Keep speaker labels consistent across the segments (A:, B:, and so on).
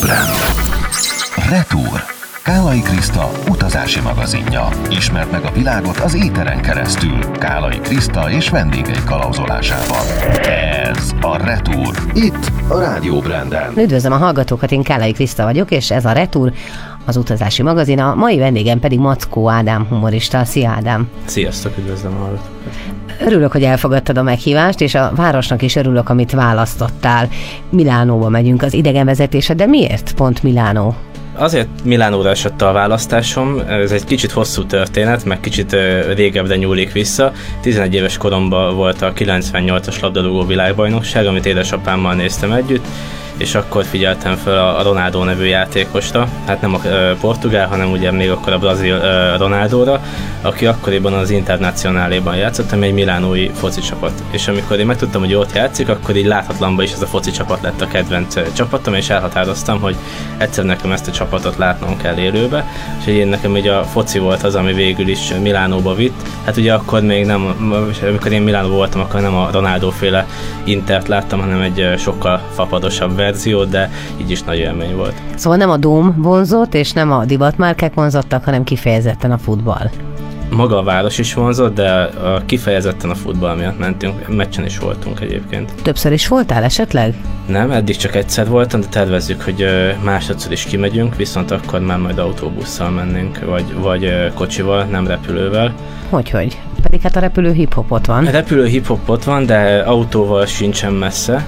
A: Brand. Retour. Kálai Kriszta utazási magazinja. Ismert meg a világot az éteren keresztül. Kálai Kriszta és vendégei kalauzolásával. Ez a Retour. Itt a Rádió Branden.
B: Üdvözlöm a hallgatókat, én Kálai Kriszta vagyok, és ez a Retour, az utazási magazin. A mai vendégem pedig Mackó Ádám humorista. Szia Ádám!
C: Sziasztok, üdvözlöm a!
B: Örülök, hogy elfogadtad a meghívást, és a városnak is örülök, amit választottál. Milánóba megyünk az idegenvezetése, de miért pont Milánó?
C: Azért Milánóra esett a választásom, ez egy kicsit hosszú történet, meg kicsit régebbre nyúlik vissza. 11 éves koromban volt a 98-as labdarúgó világbajnokság, amit édesapámmal néztem együtt, és akkor figyeltem fel a Ronaldo nevű játékosra, hát nem a portugál, hanem ugye még akkor a brazil Ronaldóra, aki akkoriban az Internacionáléban játszott, ami egy milánói foci csapat. És amikor én megtudtam, hogy ott játszik, akkor így láthatlanban is ez a foci csapat lett a kedvenc csapatom, és elhatároztam, hogy egyszer nekem ezt a csapatot látnom kell élőbe, és én nekem ugye a foci volt az, ami végül is Milánóba vitt. Hát ugye akkor még nem, amikor én Milánóban voltam, akkor nem a Ronaldo féle Intert láttam, hanem egy sokkal fapadosabb verzió, de így is nagy élmény volt.
B: Szóval nem a Dóm vonzott, és nem a divatmárkák vonzottak, hanem kifejezetten a futball.
C: Maga a város is vonzott, de kifejezetten a futball miatt mentünk, meccsen is voltunk egyébként.
B: Többször is voltál esetleg?
C: Nem, eddig csak egyszer voltam, de tervezzük, hogy másodszor is kimegyünk, viszont akkor már majd autóbusszal mennénk, vagy, vagy kocsival, nem repülővel.
B: Hogy, hogy? Pedig hát a repülő hip-hop ott van.
C: A repülő hip-hop ott van, de autóval sincsen messze,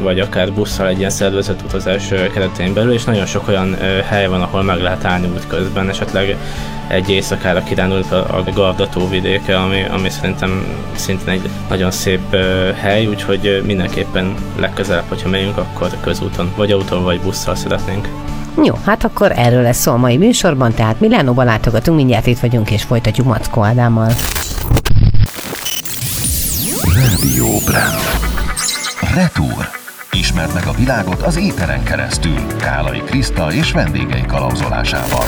C: vagy akár busszal egy ilyen szervezett utazás keretén belül, és nagyon sok olyan hely van, ahol meg lehet állni út közben, esetleg egy éjszakára kirándult a, a Gardató vidéke, ami, ami szerintem szintén egy nagyon szép hely, úgyhogy mindenképpen legközelebb, hogyha megyünk, akkor közúton, vagy autón, vagy busszal szeretnénk.
B: Jó, hát akkor erről lesz szó a mai műsorban, tehát Milánóba látogatunk, mindjárt itt vagyunk, és folytatjuk Mackó Ádámmal.
A: Rádió Brand. Retour. Ismert meg a világot az éteren keresztül. Kálai Kriszta és vendégei kalauzolásával.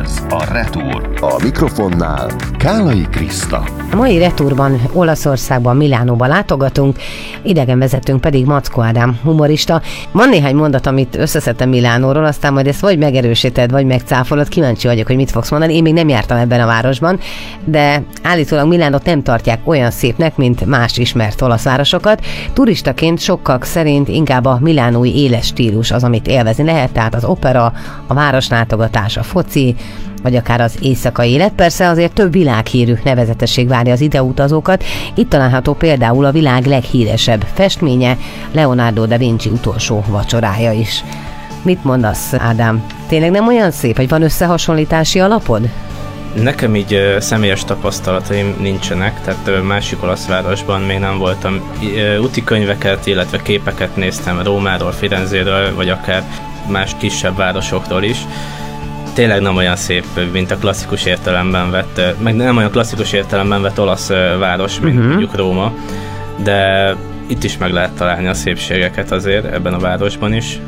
A: Ez a Retour. A mikrofonnál Kálai Kriszta.
B: Mai retúrban Olaszországban, Milánóba látogatunk, idegenvezetőnk pedig Mackó Ádám, humorista. Van néhány mondat, amit összeszedtem Milánóról, aztán majd ezt vagy megerősíted, vagy megcáfolod. Kíváncsi vagyok, hogy mit fogsz mondani. Én még nem jártam ebben a városban, de állítólag Milánot nem tartják olyan szépnek, mint más ismert olasz városokat. Turistaként sokkal szerint inkább a milánói éles stílus az, amit élvezni lehet, tehát az opera, a városlátogatás, a foci, vagy akár az éjszakai élet. Persze azért több világhírű nevezetesség várja az ideutazókat. Itt található például a világ leghíresebb festménye, Leonardo da Vinci utolsó vacsorája is. Mit mondasz, Ádám? Tényleg nem olyan szép, hogy van összehasonlítási alapod?
C: Nekem így személyes tapasztalataim nincsenek, tehát uh, másik olasz városban még nem voltam. Uh, úti könyveket, illetve képeket néztem Rómáról, Firenzéről, vagy akár más kisebb városokról is. Tényleg nem olyan szép, mint a klasszikus értelemben vett, meg nem olyan klasszikus értelemben vett olasz város, mint uh-huh. mondjuk Róma, de itt is meg lehet találni a szépségeket azért ebben a városban is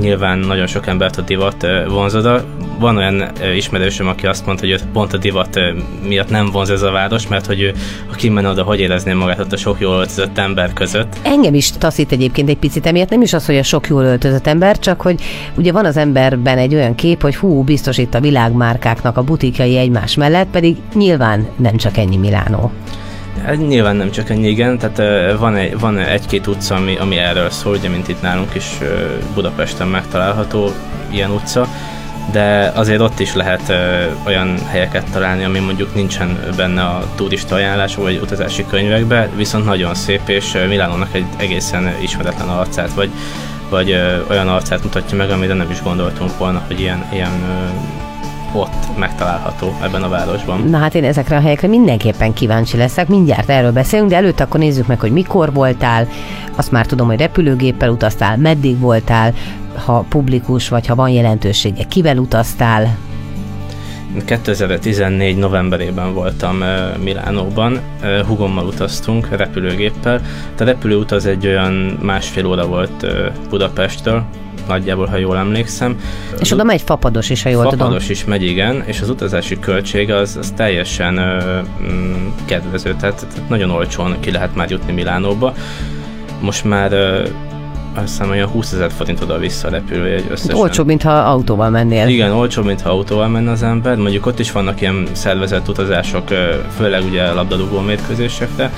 C: nyilván nagyon sok embert a divat vonz oda. Van olyan ismerősöm, aki azt mondta, hogy pont a divat miatt nem vonz ez a város, mert hogy ő, ha kimenne oda, hogy érezné magát ott a sok jól öltözött ember között.
B: Engem is taszít egyébként egy picit emiatt, nem is az, hogy a sok jól öltözött ember, csak hogy ugye van az emberben egy olyan kép, hogy hú, biztos itt a világmárkáknak a butikjai egymás mellett, pedig nyilván nem csak ennyi Milánó.
C: Hát nyilván nem csak ennyi, igen, tehát van, egy, van egy-két utca, ami, ami erről szól, ugye, mint itt nálunk is Budapesten megtalálható ilyen utca, de azért ott is lehet ö, olyan helyeket találni, ami mondjuk nincsen benne a turista ajánlás vagy utazási könyvekbe, viszont nagyon szép, és Milánónak egy egészen ismeretlen arcát, vagy, vagy ö, olyan arcát mutatja meg, amire nem is gondoltunk volna, hogy ilyen, ilyen ö, ott megtalálható ebben a városban.
B: Na hát én ezekre a helyekre mindenképpen kíváncsi leszek, mindjárt erről beszélünk, de előtt akkor nézzük meg, hogy mikor voltál, azt már tudom, hogy repülőgéppel utaztál, meddig voltál, ha publikus, vagy ha van jelentősége, kivel utaztál?
C: 2014 novemberében voltam Milánóban, hugommal utaztunk repülőgéppel. A repülőút az egy olyan másfél óra volt Budapesttől, nagyjából, ha jól emlékszem.
B: És oda megy fapados is, ha jól
C: fapados
B: tudom.
C: Fapados is megy, igen, és az utazási költség az, az teljesen ö, mm, kedvező, tehát, tehát nagyon olcsón ki lehet már jutni Milánóba. Most már ö, azt hiszem olyan 20 ezer forint oda-vissza repülőjegy összesen.
B: Olcsóbb, mintha autóval mennél.
C: Igen, olcsóbb, mintha autóval menne az ember. Mondjuk ott is vannak ilyen szervezett utazások, főleg ugye labdarúgó mérkőzésekre,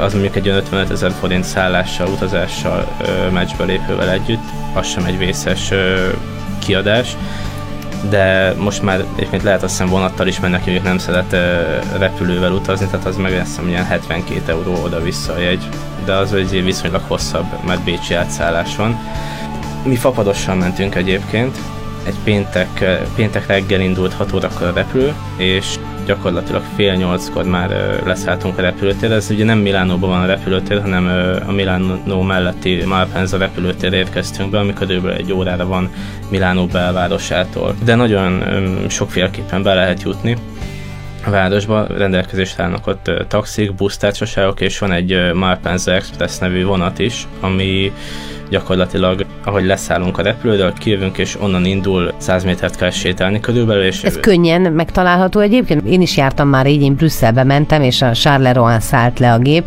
C: az mondjuk egy olyan 55 ezer forint szállással, utazással, meccsbe lépővel együtt, az sem egy vészes kiadás. De most már egyébként lehet azt hiszem vonattal is mennek, hogy nem szeret repülővel utazni, tehát az meg hiszem ilyen 72 euró oda-vissza a jegy, de az egy viszonylag hosszabb, mert Bécsi átszállás van. Mi fapadossal mentünk egyébként, egy péntek, péntek reggel indult 6 órakor a repülő, és gyakorlatilag fél nyolckor már leszálltunk a repülőtérre. Ez ugye nem Milánóban van a repülőtér, hanem a Milánó melletti Malpensa repülőtérre érkeztünk be, ami körülbelül egy órára van Milánó belvárosától. De nagyon sokféleképpen be lehet jutni a városba rendelkezésre állnak ott taxik, busztársaságok, és van egy Malpensa Express nevű vonat is, ami gyakorlatilag, ahogy leszállunk a repülőről, kijövünk, és onnan indul 100 métert kell sétálni körülbelül. És
B: Ez könnyen megtalálható egyébként. Én is jártam már így, én Brüsszelbe mentem, és a Charleroi szállt le a gép,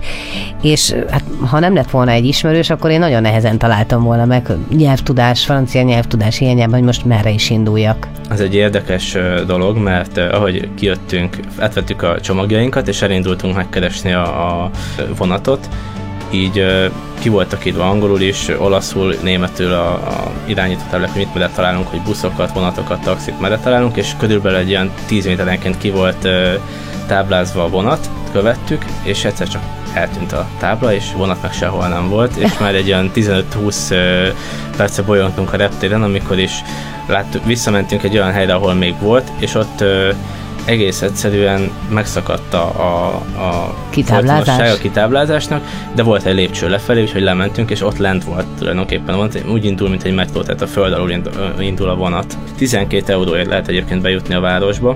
B: és hát, ha nem lett volna egy ismerős, akkor én nagyon nehezen találtam volna meg nyelvtudás, francia nyelvtudás hiányában, hogy most merre is induljak.
C: Ez egy érdekes dolog, mert ahogy kijöttünk, átvettük a csomagjainkat, és elindultunk megkeresni a, a vonatot, így ki voltak írva angolul is, olaszul, németül a, a irányító terület, mit merre találunk, hogy buszokat, vonatokat, taxit merre találunk, és körülbelül egy ilyen 10 méterenként ki volt táblázva a vonat, követtük, és egyszer csak eltűnt a tábla, és vonat meg sehol nem volt, és már egy olyan 15-20 perce bolyontunk a reptéren, amikor is láttuk, visszamentünk egy olyan helyre, ahol még volt, és ott egész egyszerűen megszakadt a, a, a
B: kitáblázás.
C: a kitáblázásnak, de volt egy lépcső lefelé, úgyhogy lementünk, és ott lent volt tulajdonképpen vonat, úgy indul, mint egy metró, tehát a föld alul indul a vonat. 12 euróért lehet egyébként bejutni a városba,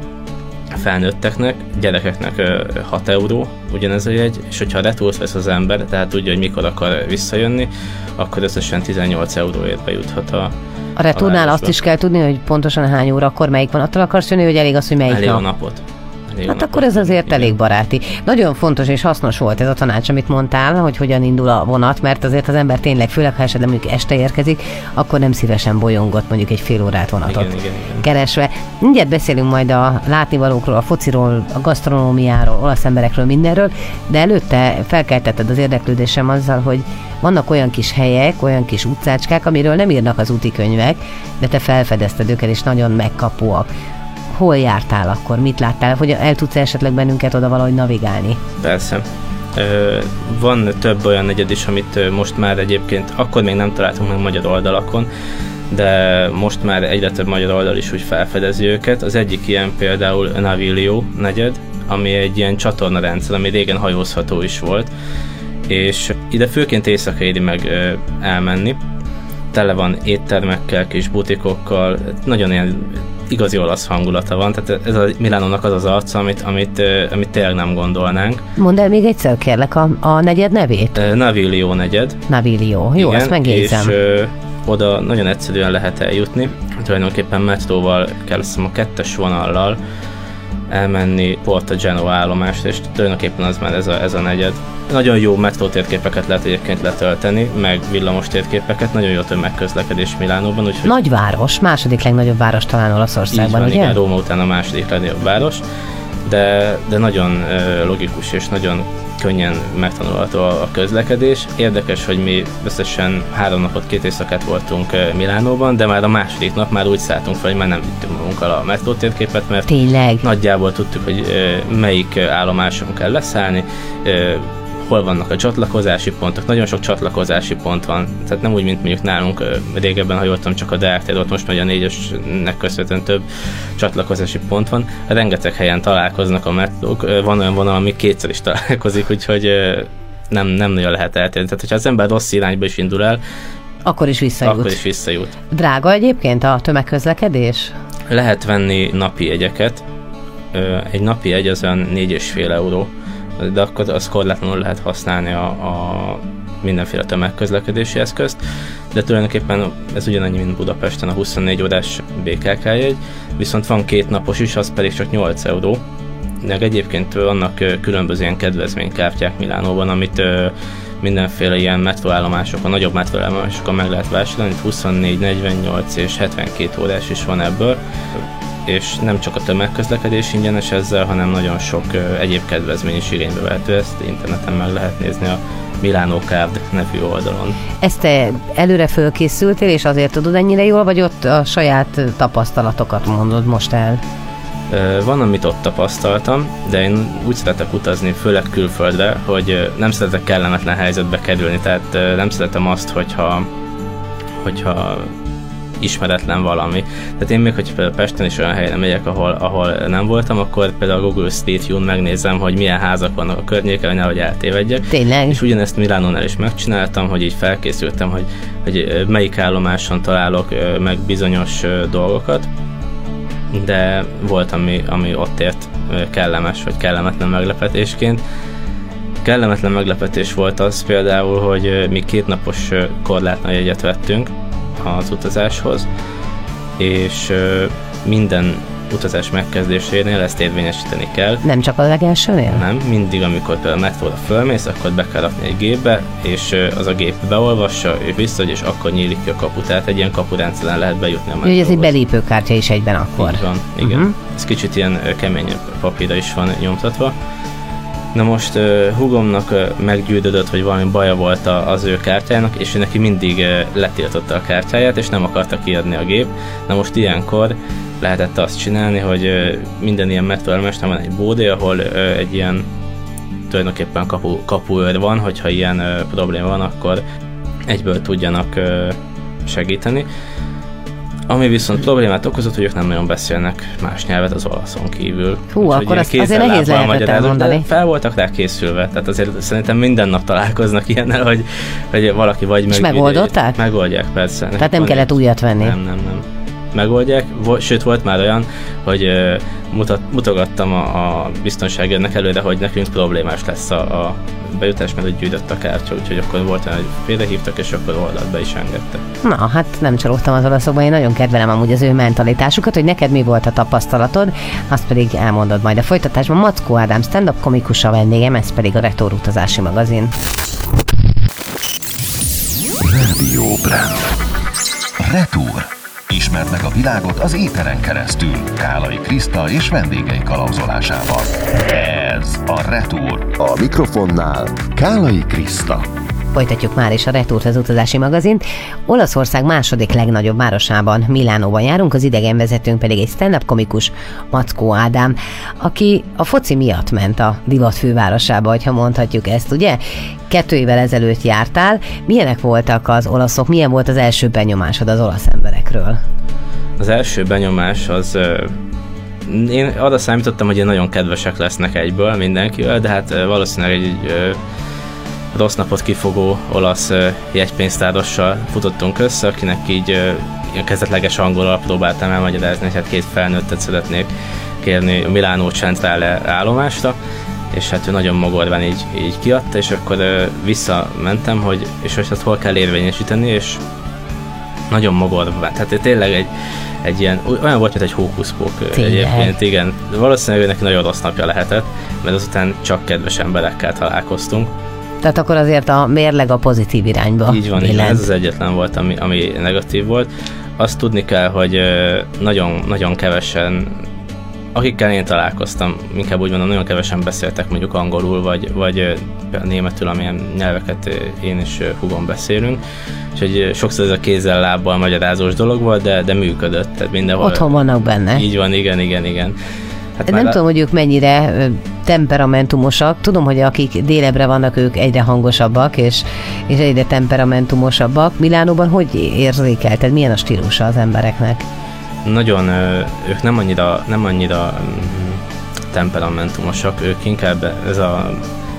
C: felnőtteknek, gyerekeknek 6 euró ugyanez a jegy, és hogyha retúrt vesz az ember, tehát tudja, hogy mikor akar visszajönni, akkor összesen 18 euróért bejuthat a,
B: a returnál azt is kell tudni, hogy pontosan hány óra, akkor melyik van. Attól akarsz jönni, hogy elég az, hogy melyik
C: elég
B: nap?
C: a napot.
B: Elég hát akkor ez azért igen. elég baráti. Nagyon fontos és hasznos volt ez a tanács, amit mondtál, hogy hogyan indul a vonat, mert azért az ember tényleg, főleg ha esetleg mondjuk este érkezik, akkor nem szívesen bolyongott mondjuk egy fél órát vonatot
C: igen, igen, igen.
B: keresve. Mindjárt beszélünk majd a látnivalókról, a fociról, a gasztronómiáról, olasz emberekről, mindenről, de előtte felkeltetted az érdeklődésem azzal, hogy vannak olyan kis helyek, olyan kis utcácskák, amiről nem írnak az úti könyvek, de te felfedezted őket, és nagyon megkapóak. Hol jártál akkor? Mit láttál? Hogy el tudsz esetleg bennünket oda valahogy navigálni?
C: Persze. Van több olyan negyed is, amit most már egyébként, akkor még nem találtunk meg magyar oldalakon, de most már egyre több magyar oldal is úgy felfedezi őket. Az egyik ilyen például Navilio negyed, ami egy ilyen csatornarendszer, ami régen hajózható is volt, és ide főként éjszaka éri meg elmenni. Tele van éttermekkel, kis butikokkal, nagyon ilyen igazi olasz hangulata van, tehát ez a Milánónak az az arca, amit, amit, amit tényleg nem gondolnánk.
B: Mondd el még egyszer, kérlek, a, a negyed nevét?
C: Navilio negyed.
B: Navilio, jó, Igen, azt megnézem.
C: És ö, oda nagyon egyszerűen lehet eljutni, tulajdonképpen metróval kell, azt a kettes vonallal elmenni Porta Genoa állomásra, és tulajdonképpen az már ez a, ez a negyed. Nagyon jó metró térképeket lehet egyébként letölteni, meg villamos térképeket, nagyon jó tömegközlekedés Milánóban. Úgyhogy
B: Nagyváros, második legnagyobb város talán Olaszországban,
C: így van,
B: ugye?
C: Igen, Róma után a második legnagyobb város, de, de nagyon logikus és nagyon könnyen megtanulható a közlekedés. Érdekes, hogy mi összesen három napot, két éjszakát voltunk Milánóban, de már a második nap már úgy szálltunk fel, hogy már nem vittünk magunkkal a metró térképet, mert
B: Tényleg?
C: nagyjából tudtuk, hogy melyik állomáson kell leszállni, hol vannak a csatlakozási pontok. Nagyon sok csatlakozási pont van, tehát nem úgy, mint mondjuk nálunk régebben, ha jól tudom, csak a tér, ott most megy a négyesnek köszönhetően több csatlakozási pont van. Rengeteg helyen találkoznak a metrók, van olyan vonal, ami kétszer is találkozik, úgyhogy nem, nem nagyon lehet eltérni. Tehát, hogyha az ember rossz irányba is indul el,
B: akkor is visszajut.
C: Akkor is visszajut.
B: Drága egyébként a tömegközlekedés?
C: Lehet venni napi jegyeket. Egy napi jegy az olyan 4,5 euró de akkor az korlátlanul lehet használni a, a mindenféle tömegközlekedési eszközt, de tulajdonképpen ez ugyanannyi, mint Budapesten a 24 órás BKK jegy, viszont van két napos is, az pedig csak 8 euró, meg egyébként vannak különböző ilyen kedvezménykártyák Milánóban, amit mindenféle ilyen metróállomásokon, nagyobb metróállomásokon meg lehet vásárolni, 24, 48 és 72 órás is van ebből, és nem csak a tömegközlekedés ingyenes ezzel, hanem nagyon sok egyéb kedvezmény is igénybe vehető, ezt interneten meg lehet nézni a Milano Card nevű oldalon.
B: Ezt te előre fölkészültél, és azért tudod ennyire jól, vagy ott a saját tapasztalatokat mondod most el?
C: Van, amit ott tapasztaltam, de én úgy szeretek utazni, főleg külföldre, hogy nem szeretek kellemetlen helyzetbe kerülni, tehát nem szeretem azt, hogyha, hogyha ismeretlen valami. Tehát én még, hogy például Pesten is olyan helyre megyek, ahol, ahol nem voltam, akkor például a Google Street View-n megnézem, hogy milyen házak vannak a környéken, hogy nehogy eltévedjek.
B: Tényleg?
C: És ugyanezt Milánónál is megcsináltam, hogy így felkészültem, hogy, hogy melyik állomáson találok meg bizonyos dolgokat, de volt, ami, ami ott ért kellemes, vagy kellemetlen meglepetésként. Kellemetlen meglepetés volt az például, hogy mi kétnapos korlátnajegyet vettünk, az utazáshoz, és minden utazás megkezdésénél ezt érvényesíteni kell.
B: Nem csak a legelsőnél?
C: Nem, mindig, amikor például metróra fölmész, akkor be kell rakni egy gépbe, és az a gép beolvassa, és vissza, és akkor nyílik ki a kapu. Tehát egy ilyen kapurendszeren lehet bejutni a metróhoz.
B: ez egy belépőkártya is egyben akkor.
C: Így van, igen. Uh-huh. Ez kicsit ilyen keményebb papírra is van nyomtatva. Na most uh, hugomnak uh, hogy valami baja volt a, az ő kártyának, és ő neki mindig letiltotta a kártyáját, és nem akarta kiadni a gép. Na most ilyenkor lehetett azt csinálni, hogy minden ilyen metróelmesnek van egy bódé, ahol egy ilyen tulajdonképpen kapu, kapuőr van, hogyha ilyen probléma van, akkor egyből tudjanak segíteni. Ami viszont problémát okozott, hogy ők nem nagyon beszélnek más nyelvet az olaszon kívül.
B: Hú, Úgy, akkor azt azért nehéz lehetett elmondani.
C: Fel voltak rá készülve, tehát azért szerintem minden nap találkoznak ilyennel, hogy, hogy valaki vagy meg... És
B: megoldották?
C: Megoldják, persze.
B: Tehát nem kellett újat venni?
C: Nem, nem, nem megoldják. Sőt, volt már olyan, hogy mutat, mutogattam a, a biztonságérnek előre, hogy nekünk problémás lesz a, a bejutás, mert hogy gyűjtött a kártya, úgyhogy akkor volt olyan, hogy félrehívtak, és akkor oldalt be is engedtek.
B: Na, hát nem csalódtam az olaszokban, én nagyon kedvelem amúgy az ő mentalitásukat, hogy neked mi volt a tapasztalatod, azt pedig elmondod majd a folytatásban. Mackó Ádám stand-up komikusa vendégem, ez pedig a Retor utazási magazin.
A: Radio Brand. Retour. Ismerd meg a világot az éteren keresztül Kálai Kriszta és vendégei kalauzolásával. Ez a Retour. A mikrofonnál Kálai Kriszta.
B: Folytatjuk már is a Retúrt az utazási magazint. Olaszország második legnagyobb városában, Milánóban járunk, az idegenvezetőnk pedig egy stand-up komikus, Mackó Ádám, aki a foci miatt ment a divat fővárosába, ha mondhatjuk ezt, ugye? Kettő évvel ezelőtt jártál. Milyenek voltak az olaszok? Milyen volt az első benyomásod az olasz emberekről?
C: Az első benyomás az én arra számítottam, hogy nagyon kedvesek lesznek egyből mindenkivel, de hát valószínűleg egy, egy rossz napot kifogó olasz jegypénztárossal futottunk össze, akinek így kezdetleges angolal próbáltam elmagyarázni, hogy hát két felnőttet szeretnék kérni a Milánó Centrale állomásra, és hát ő nagyon mogorván így, így kiadta, és akkor visszamentem, hogy és hogy ezt hol kell érvényesíteni, és nagyon mogorván, tehát tényleg egy, egy ilyen, olyan volt, mint egy hókuszpók egyébként, igen. Valószínűleg neki nagyon rossz napja lehetett, mert azután csak kedves emberekkel találkoztunk,
B: tehát akkor azért a mérleg a pozitív irányba
C: Így van, így ez az egyetlen volt, ami, ami negatív volt. Azt tudni kell, hogy nagyon, nagyon kevesen akikkel én találkoztam, inkább úgy mondom, nagyon kevesen beszéltek mondjuk angolul, vagy, vagy németül, amilyen nyelveket én és hugom beszélünk. És hogy sokszor ez a kézzel, lábbal magyarázós dolog volt, de, de működött. Tehát mindenhol.
B: Otthon vannak benne.
C: Így van, igen, igen, igen.
B: Hát nem a... tudom, hogy ők mennyire temperamentumosak. Tudom, hogy akik délebre vannak, ők egyre hangosabbak, és, és egyre temperamentumosabbak. Milánóban hogy érzékelted? Milyen a stílusa az embereknek?
C: Nagyon, ők nem annyira, nem annyira mm, temperamentumosak, ők inkább ez a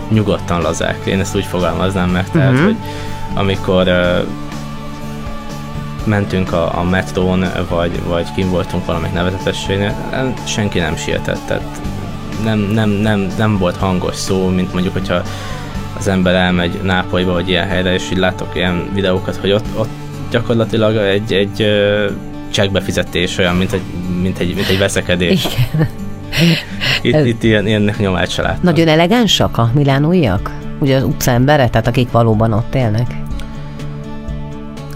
C: nyugodtan lazák. Én ezt úgy fogalmaznám meg, tehát, uh-huh. hogy amikor mentünk a, a metrón, vagy, vagy kim voltunk valamelyik nevezetességnél, senki nem sietett, tehát nem, nem, nem, nem volt hangos szó, mint mondjuk, hogyha az ember elmegy Nápolyba, vagy ilyen helyre, és így látok ilyen videókat, hogy ott, ott gyakorlatilag egy, egy csekkbefizetés olyan, mint egy, mint egy, mint egy veszekedés.
B: Igen.
C: Itt, itt ilyen, ilyennek nyomát se láttam.
B: Nagyon elegánsak a milánóiak? Ugye az utca embere, tehát akik valóban ott élnek?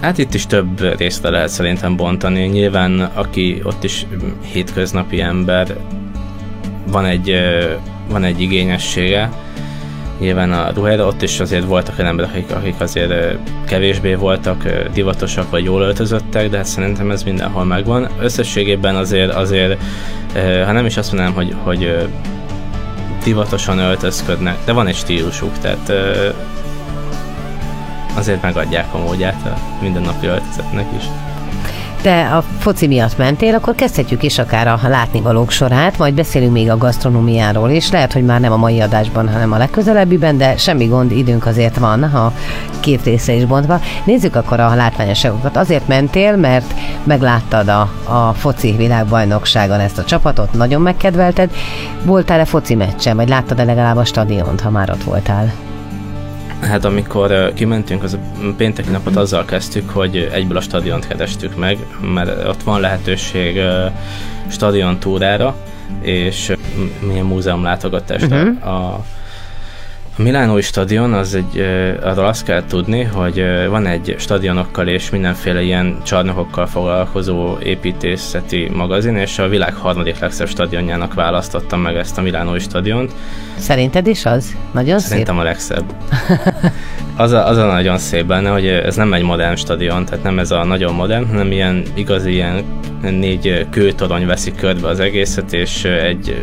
C: Hát itt is több részre lehet szerintem bontani. Nyilván, aki ott is hétköznapi ember, van egy, van egy igényessége, nyilván a ruhára ott is azért voltak olyan emberek, akik, akik azért kevésbé voltak divatosak vagy jól öltözöttek, de hát szerintem ez mindenhol megvan. Összességében azért, azért ha nem is azt mondanám, hogy, hogy divatosan öltözködnek, de van egy stílusuk, tehát azért megadják a módját a mindennapi öltözetnek is
B: te a foci miatt mentél, akkor kezdhetjük is akár a látnivalók sorát, majd beszélünk még a gasztronómiáról is. Lehet, hogy már nem a mai adásban, hanem a legközelebbiben, de semmi gond, időnk azért van, ha két része is bontva. Nézzük akkor a látványosságokat. Azért mentél, mert megláttad a, a foci világbajnokságon ezt a csapatot, nagyon megkedvelted. Voltál-e foci meccsen, vagy láttad-e legalább a stadiont, ha már ott voltál?
C: Hát amikor kimentünk, az a pénteki napot azzal kezdtük, hogy egyből a stadiont kerestük meg, mert ott van lehetőség stadion túrára, és milyen múzeum látogatásra. Uh-huh. A, a Milánói stadion, az egy, arról azt kell tudni, hogy van egy stadionokkal és mindenféle ilyen csarnokokkal foglalkozó építészeti magazin, és a világ harmadik legszebb stadionjának választottam meg ezt a Milánói stadiont.
B: Szerinted is az? Nagyon
C: Szerintem
B: szép?
C: a legszebb. Az a, az a nagyon szép benne, hogy ez nem egy modern stadion, tehát nem ez a nagyon modern, hanem ilyen igazi ilyen négy kőtorony veszi körbe az egészet, és egy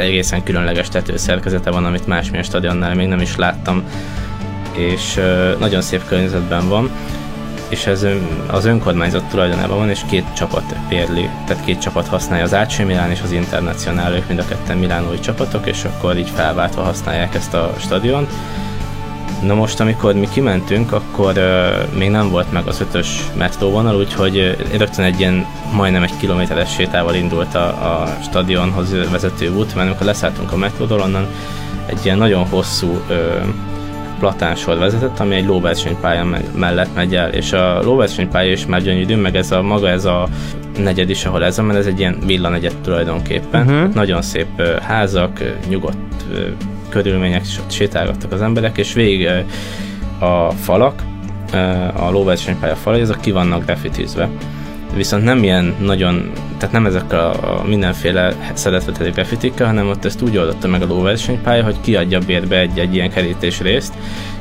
C: egészen különleges tetőszerkezete van, amit másmilyen stadionnál még nem is láttam, és nagyon szép környezetben van, és ez az önkormányzat tulajdonában van, és két csapat pérli, tehát két csapat használja az AC Milán és az Internacionál, ők mind a ketten milánói csapatok, és akkor így felváltva használják ezt a stadiont. Na most, amikor mi kimentünk, akkor uh, még nem volt meg az ötös metróvonal, úgyhogy uh, rögtön egy ilyen majdnem egy kilométeres sétával indult a, a stadionhoz vezető út, mert amikor leszálltunk a metródól, onnan egy ilyen nagyon hosszú uh, platánsor vezetett, ami egy lóversenypálya mellett megy el, és a lóversenypálya is már gyönyörű, meg ez a maga ez a negyed is, ahol ez van, mert ez egy ilyen villanegyed tulajdonképpen. Uh-huh. Nagyon szép házak, nyugodt körülmények, és ott sétálgattak az emberek, és végig a falak, a lóversenypálya falai, azok ki vannak grafitizve. Viszont nem ilyen nagyon, tehát nem ezek a, a mindenféle szedetveteli grafitikkel, hanem ott ezt úgy oldotta meg a lóversenypálya, hogy kiadja bérbe egy, egy ilyen kerítés részt,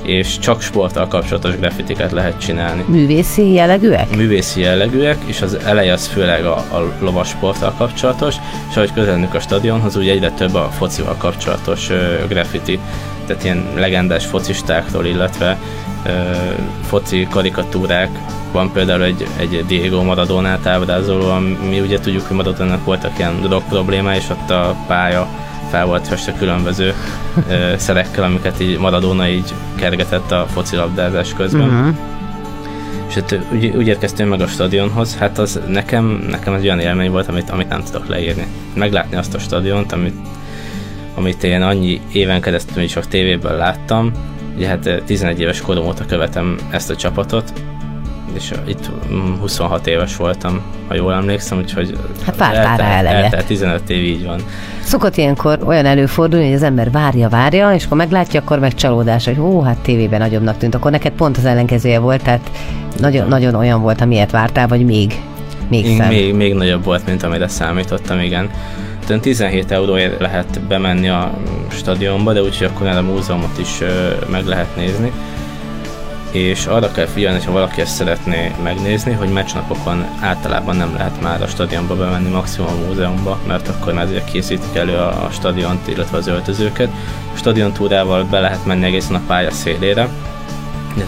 C: és csak sporttal kapcsolatos grafitiket lehet csinálni.
B: Művészi jellegűek?
C: Művészi jellegűek, és az eleje az főleg a, a lovas sporttal kapcsolatos, és ahogy közelnünk a stadionhoz, úgy egyre több a focival kapcsolatos uh, graffiti, tehát ilyen legendás focistáktól, illetve foci karikatúrák, van például egy, egy Diego Maradonát ábrázoló, mi ugye tudjuk, hogy Maradónak voltak ilyen drog problémái, és ott a pálya fel volt festve különböző ö, szerekkel, amiket így Maradona így kergetett a focilabdázás közben. Uh-huh. És hát úgy, úgy érkeztünk meg a stadionhoz, hát az nekem, nekem az olyan élmény volt, amit, amit nem tudok leírni. Meglátni azt a stadiont, amit, amit én annyi éven keresztül csak tévéből láttam, ugye hát 11 éves korom óta követem ezt a csapatot, és itt 26 éves voltam, ha jól emlékszem, úgyhogy
B: hát vártál rá eleget.
C: Eltelt 15 év, így van.
B: Szokott ilyenkor olyan előfordulni, hogy az ember várja, várja, és akkor meglátja, akkor meg csalódás, hogy ó, hát tévében nagyobbnak tűnt. Akkor neked pont az ellenkezője volt, tehát nagyon, nagyon olyan volt, amilyet vártál, vagy még, még,
C: még, még nagyobb volt, mint amire számítottam, igen. 17 euróért lehet bemenni a stadionba, de úgyhogy akkor a múzeumot is meg lehet nézni és arra kell figyelni, ha valaki ezt szeretné megnézni, hogy meccsnapokon általában nem lehet már a stadionba bemenni, maximum a múzeumba, mert akkor már azért készítik elő a stadiont, illetve az öltözőket. A stadion túrával be lehet menni egészen a pálya szélére,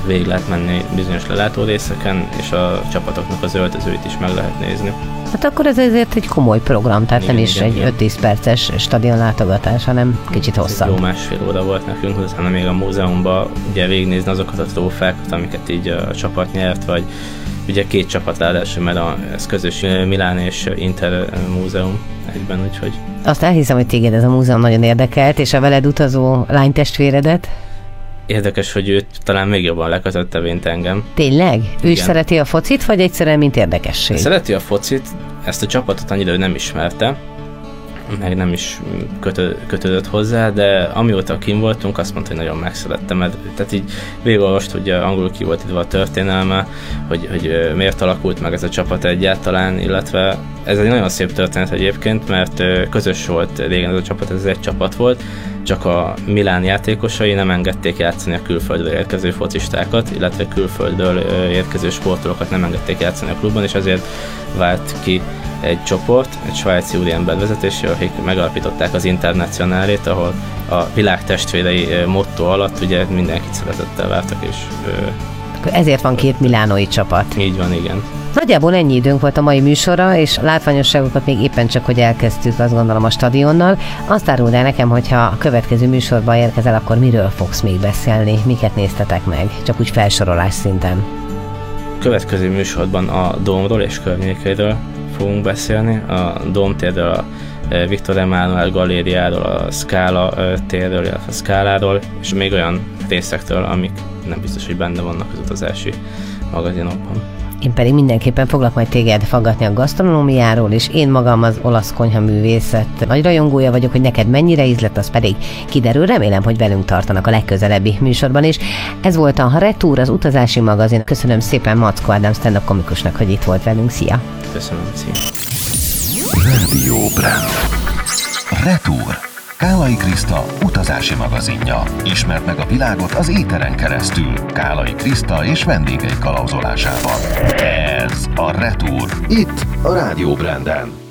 C: végig lehet menni bizonyos lelátó részeken, és a csapatoknak az öltözőit is meg lehet nézni.
B: Hát akkor ez azért egy komoly program, tehát igen, nem is igen, egy igen. 5-10 perces stadion látogatás, hanem kicsit hosszabb.
C: Jó másfél óra volt nekünk, utána még a múzeumban ugye végignézni azokat a trófákat, amiket így a csapat nyert, vagy ugye két csapat ráadásul, mert a, ez közös Milán és Inter múzeum egyben, úgyhogy...
B: Azt elhiszem, hogy téged ez a múzeum nagyon érdekelt, és a veled utazó lánytestvéredet?
C: Érdekes, hogy őt talán még jobban lekötötte, mint engem.
B: Tényleg? Ő Igen. is szereti a focit, vagy egyszerűen mint érdekesség?
C: Szereti a focit, ezt a csapatot annyira ő nem ismerte, meg nem is kötö, kötődött hozzá, de amióta kim voltunk, azt mondta, hogy nagyon megszerettem, mert tehát így végigolvast, hogy angolul ki volt idve a történelme, hogy, hogy miért alakult meg ez a csapat egyáltalán, illetve ez egy nagyon szép történet egyébként, mert közös volt régen ez a csapat, ez egy csapat volt, csak a Milán játékosai nem engedték játszani a külföldről érkező focistákat, illetve külföldről érkező sportolókat nem engedték játszani a klubban, és ezért vált ki egy csoport, egy svájci úriember vezetésével, akik megalapították az internacionálét, ahol a világ testvérei motto alatt ugye mindenkit szeretettel vártak, és
B: ezért van két milánói csapat.
C: Így van, igen.
B: Nagyjából ennyi időnk volt a mai műsorra, és látványosságokat még éppen csak, hogy elkezdtük, azt gondolom a stadionnal. Azt áruld el nekem, hogyha a következő műsorba érkezel, akkor miről fogsz még beszélni, miket néztetek meg, csak úgy felsorolás szinten.
C: Következő műsorban a Dómról és környékéről fogunk beszélni, a Dómtérről, a e, Viktor Emmanuel galériáról, a Scala e, térről, illetve a Skáláról, és még olyan részektől, amik nem biztos, hogy benne vannak az utazási magazinokban.
B: Én pedig mindenképpen foglak majd téged faggatni a gasztronómiáról, és én magam az olasz konyha művészet nagy rajongója vagyok, hogy neked mennyire ízlett, az pedig kiderül. Remélem, hogy velünk tartanak a legközelebbi műsorban is. Ez volt a Retúr, az utazási magazin. Köszönöm szépen Mackó Ádám stand komikusnak, hogy itt volt velünk. Szia!
C: Köszönöm, szia!
A: Radio Brand. Retúr. Kálai Kriszta utazási magazinja. Ismert meg a világot az éteren keresztül. Kálai Kriszta és vendégei kalauzolásával. Ez a Retour. Itt a Rádió Branden.